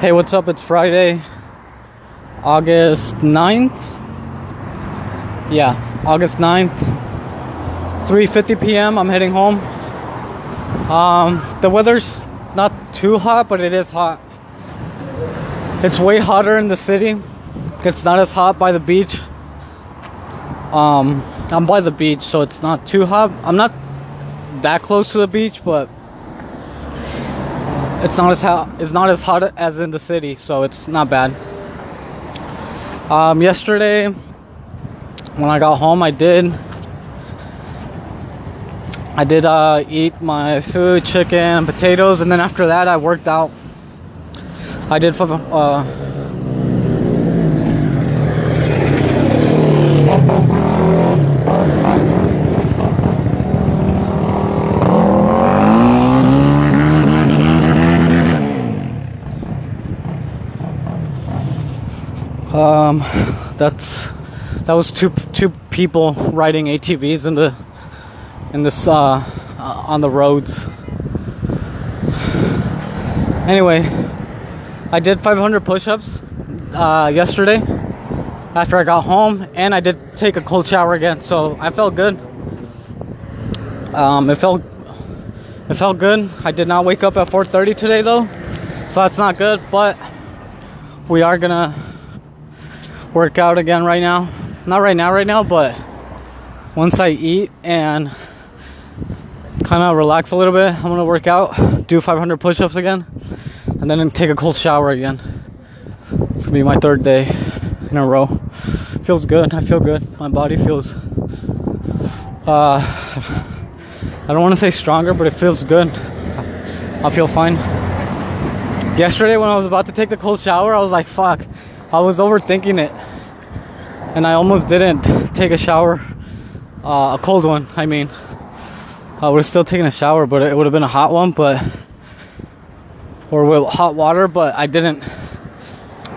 Hey, what's up? It's Friday, August 9th. Yeah, August 9th. 3:50 p.m. I'm heading home. Um, the weather's not too hot, but it is hot. It's way hotter in the city. It's not as hot by the beach. Um, I'm by the beach, so it's not too hot. I'm not that close to the beach, but it's not as hot. It's not as hot as in the city, so it's not bad. Um, yesterday, when I got home, I did. I did uh, eat my food, chicken, potatoes, and then after that, I worked out. I did uh, um that's that was two two people riding ATVs in the in this uh, uh on the roads. Anyway I did 500 push-ups uh, yesterday after I got home and I did take a cold shower again so I felt good. Um, it felt it felt good. I did not wake up at 4:30 today though so that's not good but we are gonna work out again right now. Not right now, right now, but once I eat and kind of relax a little bit, I'm gonna work out, do 500 push ups again, and then take a cold shower again. It's gonna be my third day in a row. Feels good. I feel good. My body feels. Uh, I don't want to say stronger, but it feels good. I feel fine. Yesterday, when I was about to take the cold shower, I was like, fuck I was overthinking it and I almost didn't take a shower uh, a cold one I mean. I would have still taken a shower but it would have been a hot one but or with hot water but I didn't.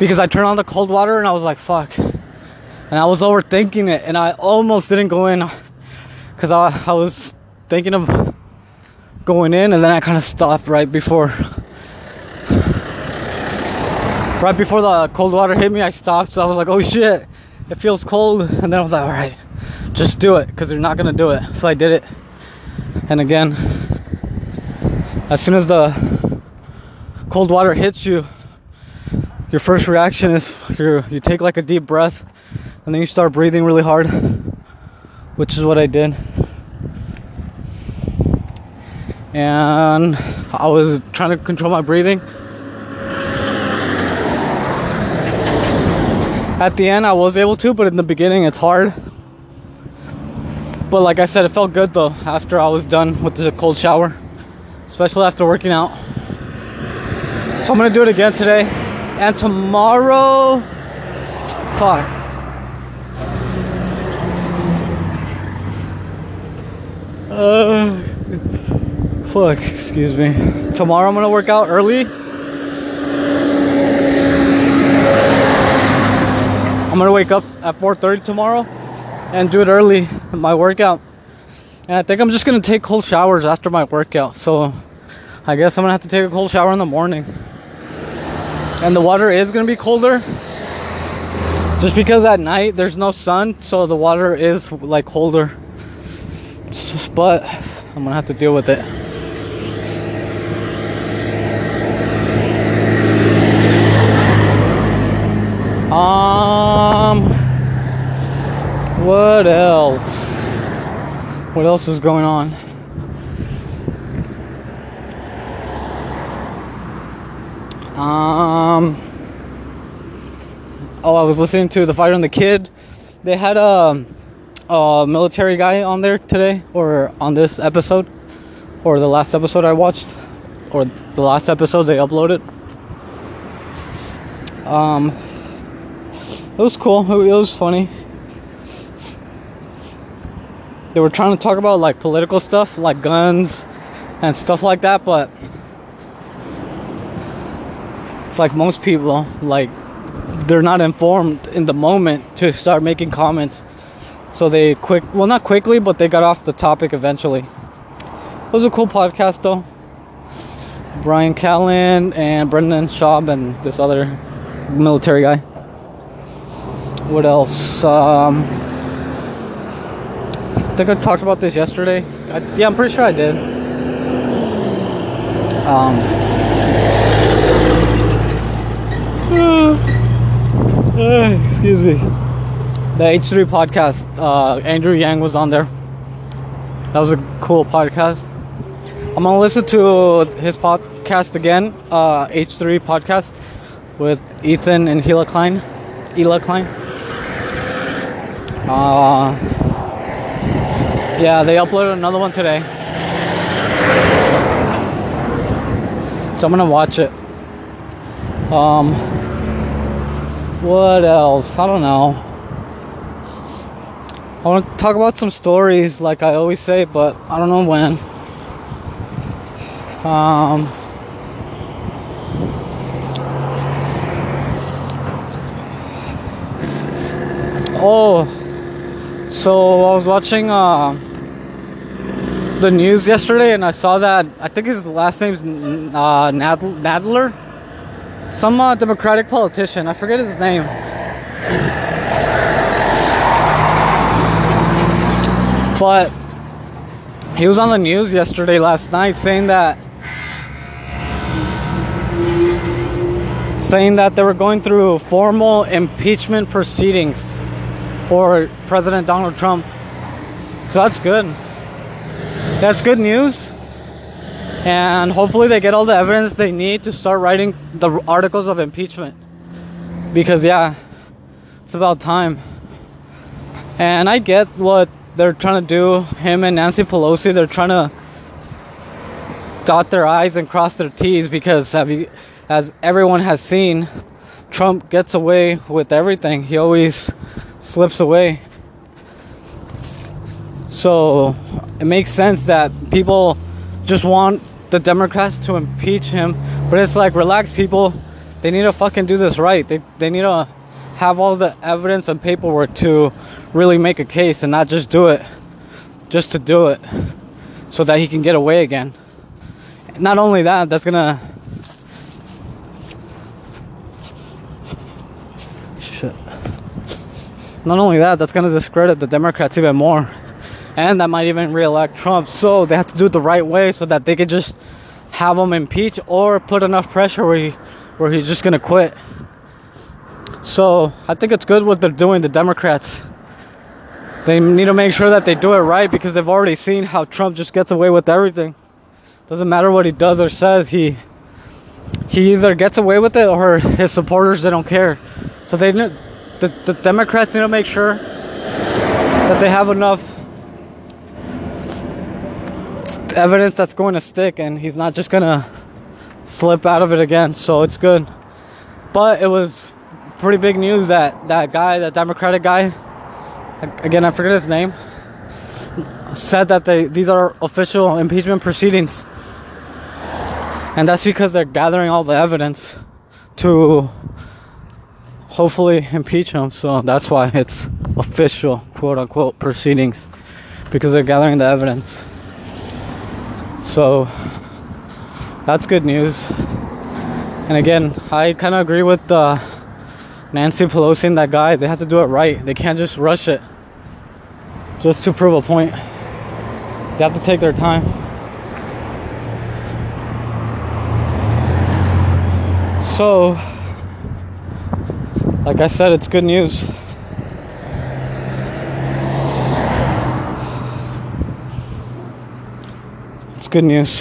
Because I turned on the cold water and I was like fuck. And I was overthinking it and I almost didn't go in because I, I was thinking of going in and then I kind of stopped right before right before the cold water hit me, I stopped. So I was like, oh shit, it feels cold. And then I was like, all right, just do it because you're not going to do it. So I did it. And again, as soon as the cold water hits you, your first reaction is you you take like a deep breath and then you start breathing really hard, which is what I did. And I was trying to control my breathing At the end, I was able to, but in the beginning, it's hard. But like I said, it felt good though after I was done with the cold shower, especially after working out. So I'm gonna do it again today and tomorrow. Fuck. Uh, fuck, excuse me. Tomorrow I'm gonna work out early I'm gonna wake up at 4:30 tomorrow and do it early my workout. And I think I'm just gonna take cold showers after my workout. So I guess I'm gonna have to take a cold shower in the morning. And the water is gonna be colder. Just because at night there's no sun, so the water is like colder. But I'm gonna have to deal with it. Um, what else? What else is going on? Um, oh, I was listening to the fighter and the kid. They had a, a military guy on there today, or on this episode, or the last episode I watched, or the last episode they uploaded. Um, it was cool. It was funny. They were trying to talk about like political stuff, like guns and stuff like that, but it's like most people, like they're not informed in the moment to start making comments. So they quick, well, not quickly, but they got off the topic eventually. It was a cool podcast though. Bryan Callen and Brendan Schaub and this other military guy. What else? Um, think I talked about this yesterday. I, yeah, I'm pretty sure I did. Um, excuse me. The H3 podcast, uh, Andrew Yang was on there. That was a cool podcast. I'm gonna listen to his podcast again, uh, H3 podcast with Ethan and Hila Klein. Hila Klein. Uh, yeah, they uploaded another one today. So I'm gonna watch it. Um, what else? I don't know. I want to talk about some stories, like I always say, but I don't know when. Um, oh, so I was watching uh, the news yesterday, and I saw that I think his last name's uh, Nadler, some uh, Democratic politician. I forget his name. But he was on the news yesterday, last night, saying that saying that they were going through formal impeachment proceedings for President Donald Trump. So that's good. That's good news. And hopefully they get all the evidence they need to start writing the articles of impeachment. Because yeah, it's about time. And I get what they're trying to do. Him and Nancy Pelosi, they're trying to dot their I's and cross their T's because as everyone has seen, Trump gets away with everything. He always slips away. So it makes sense that people just want the Democrats to impeach him. But it's like, relax, people. They need to fucking do this right. They, they need to have all the evidence and paperwork to really make a case and not just do it just to do it so that he can get away again. Not only that, that's gonna shit. Not only that, that's gonna discredit the Democrats even more. And that might even re-elect Trump. So they have to do it the right way so that they can just have him impeach or put enough pressure where he where he's just gonna quit. So I think it's good what they're doing, the Democrats. They need to make sure that they do it right because they've already seen how Trump just gets away with everything. Doesn't matter what he does or says, he he either gets away with it or his supporters they don't care. So they the, the Democrats need to make sure that they have enough evidence that's going to stick and he's not just gonna slip out of it again. So it's good. But it was pretty big news that that guy, that Democratic guy, again I forget his name, said that they these are official impeachment proceedings, and that's because they're gathering all the evidence to hopefully impeach him. So that's why it's official quote unquote proceedings because they're gathering the evidence. So that's good news. And again, I kind of agree with the Nancy Pelosi and that guy, they have to do it right. They can't just rush it just to prove a point. They have to take their time. So, like I said, it's good news. Good news.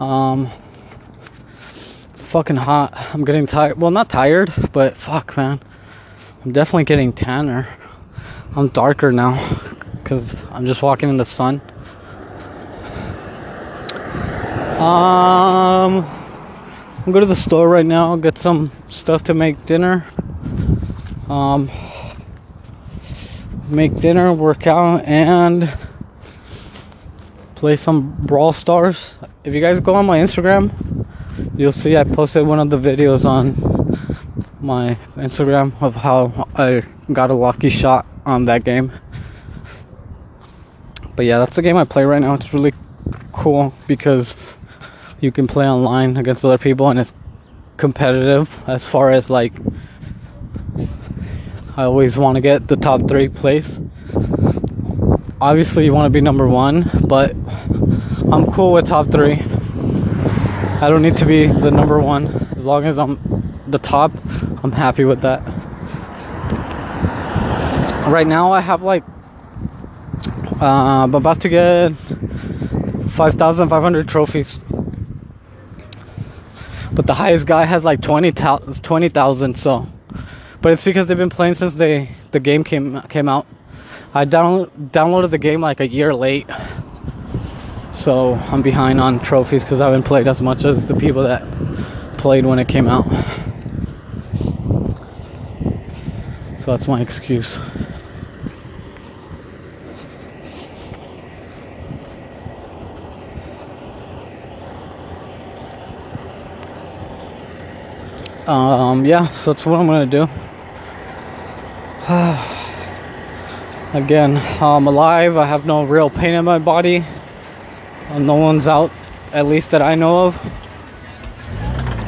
Um, it's fucking hot. I'm getting tired. Well, not tired, but fuck, man. I'm definitely getting tanner. I'm darker now because I'm just walking in the sun. Um, I'm going to the store right now, get some stuff to make dinner. Um, make dinner, work out, and play some Brawl Stars. If you guys go on my Instagram, you'll see I posted one of the videos on my Instagram of how I got a lucky shot on that game. But yeah, that's the game I play right now. It's really cool because you can play online against other people and it's competitive as far as like I always want to get the top three place. Obviously, you want to be number one, but I'm cool with top three. I don't need to be the number one. As long as I'm the top, I'm happy with that. Right now, I have like, uh, I'm about to get 5,500 trophies. But the highest guy has like 20,000, 20, so. But it's because they've been playing since they the game came came out. I down, downloaded the game like a year late. So I'm behind on trophies because I haven't played as much as the people that played when it came out. So that's my excuse. um, yeah, so that's what I'm gonna do. Again, I'm alive. I have no real pain in my body. No one's out, at least that I know of,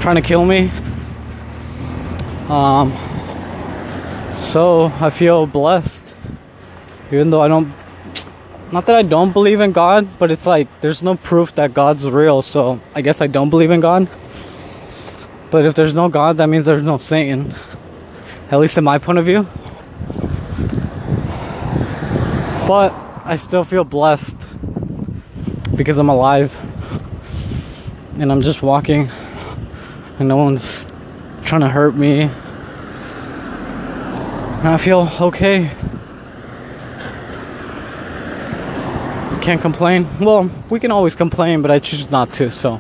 trying to kill me. Um, so I feel blessed, even though I don't. Not that I don't believe in God, but it's like there's no proof that God's real. So I guess I don't believe in God. But if there's no God, that means there's no Satan. At least in my point of view. But I still feel blessed because I'm alive and I'm just walking and no one's trying to hurt me. And I feel okay. Can't complain. Well, we can always complain, but I choose not to. So,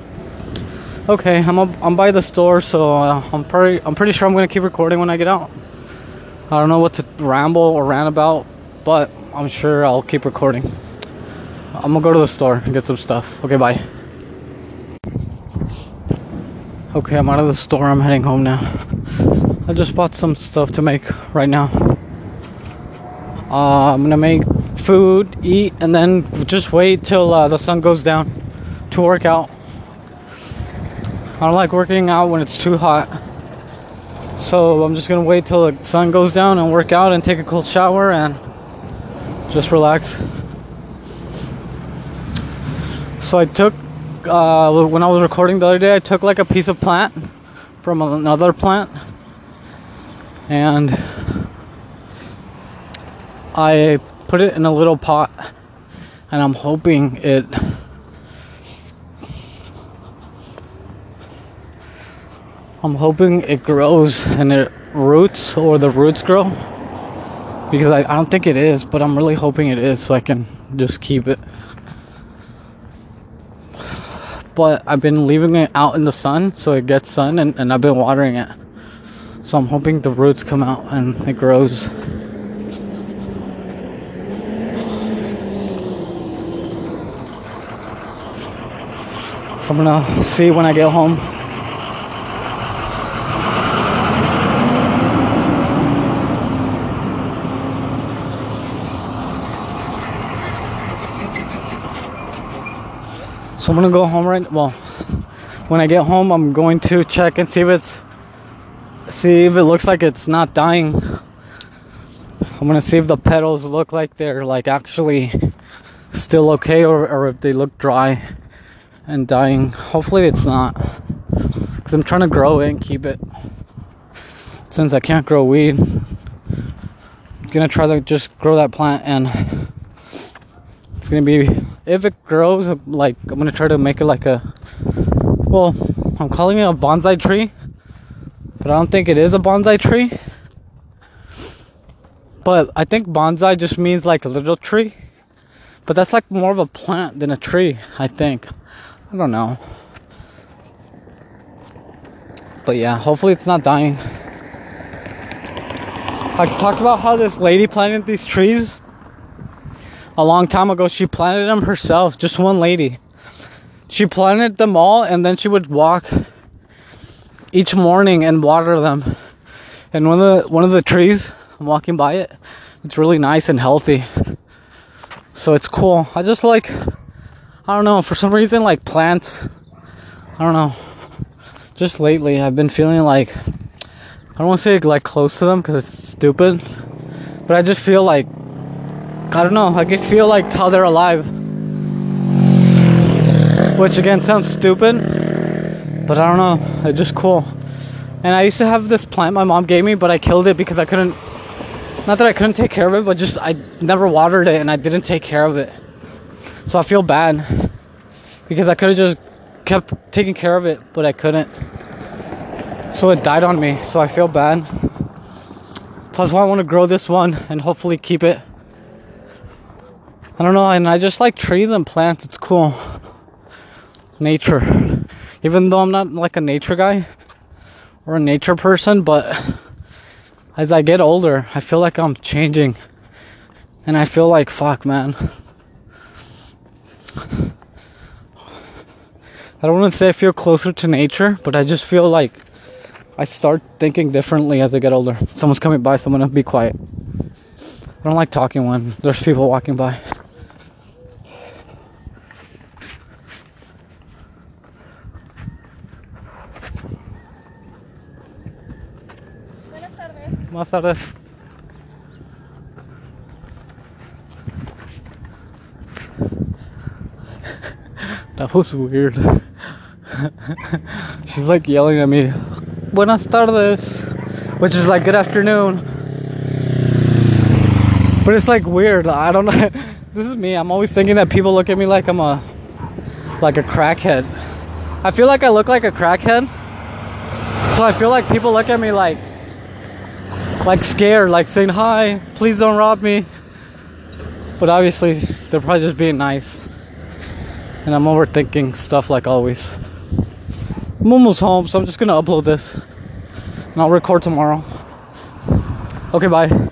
okay, I'm up, I'm by the store, so uh, I'm pretty I'm pretty sure I'm gonna keep recording when I get out. I don't know what to ramble or rant about, but I'm sure I'll keep recording. I'm gonna go to the store and get some stuff. Okay, bye. Okay, I'm out of the store. I'm heading home now. I just bought some stuff to make right now. Uh, I'm gonna make food, eat, and then just wait till uh, the sun goes down to work out. I don't like working out when it's too hot. So I'm just gonna wait till the sun goes down and work out and take a cold shower and just relax. So I took, uh, when I was recording the other day, I took like a piece of plant from another plant and I put it in a little pot and I'm hoping it I'm hoping it grows and it roots or the roots grow because I, I don't think it is, but I'm really hoping it is so I can just keep it. But I've been leaving it out in the sun so it gets sun and, and I've been watering it. So I'm hoping the roots come out and it grows. So I'm gonna see when I get home. So I'm gonna go home right well when I get home I'm going to check and see if it's see if it looks like it's not dying. I'm gonna see if the petals look like they're like actually still okay or, or if they look dry and dying. Hopefully it's not. Cause I'm trying to grow it and keep it. Since I can't grow weed. I'm gonna try to just grow that plant and it's gonna be if it grows like i'm gonna try to make it like a well i'm calling it a bonsai tree but i don't think it is a bonsai tree. But i think bonsai just means like a little tree. But that's like more of a plant than a tree i think. I don't know. But yeah hopefully it's not dying. I talked about how this lady planted these trees a long time ago she planted them herself just one lady she planted them all and then she would walk each morning and water them and one of the one of the trees i'm walking by it it's really nice and healthy So it's cool. I just like, I don't know, for some reason, like plants, I don't know. Just lately, I've been feeling like, I don't want to say like close to them because it's stupid, but I just feel like, I don't know, I can feel like how they're alive. Which again sounds stupid, but I don't know, it's just cool. And I used to have this plant my mom gave me, but I killed it because I couldn't not that I couldn't take care of it, but just I never watered it and I didn't take care of it. So I feel bad because I could have just kept taking care of it, but I couldn't. So it died on me. So I feel bad. That's why I want to grow this one and hopefully keep it. I don't know, and I just like trees and plants. It's cool. Nature. Even though I'm not like a nature guy or a nature person, but as I get older, I feel like I'm changing. And I feel like, fuck, man. I don't want to say I feel closer to nature, but I just feel like I start thinking differently as I get older. Someone's coming by, so I'm gonna be quiet. I don't like talking when there's people walking by. Más tarde. that was weird. She's like yelling at me, Buenas tardes, which is like good afternoon. But it's like weird. I don't know. this is me. I'm always thinking that people look at me like I'm a like a crackhead. I feel like I look like a crackhead. So I feel like people look at me like like scared, like saying hi, please don't rob me. But obviously, they're probably just being nice. And I'm overthinking stuff like always. I'm almost home, so I'm just gonna upload this. And I'll record tomorrow. Okay, bye.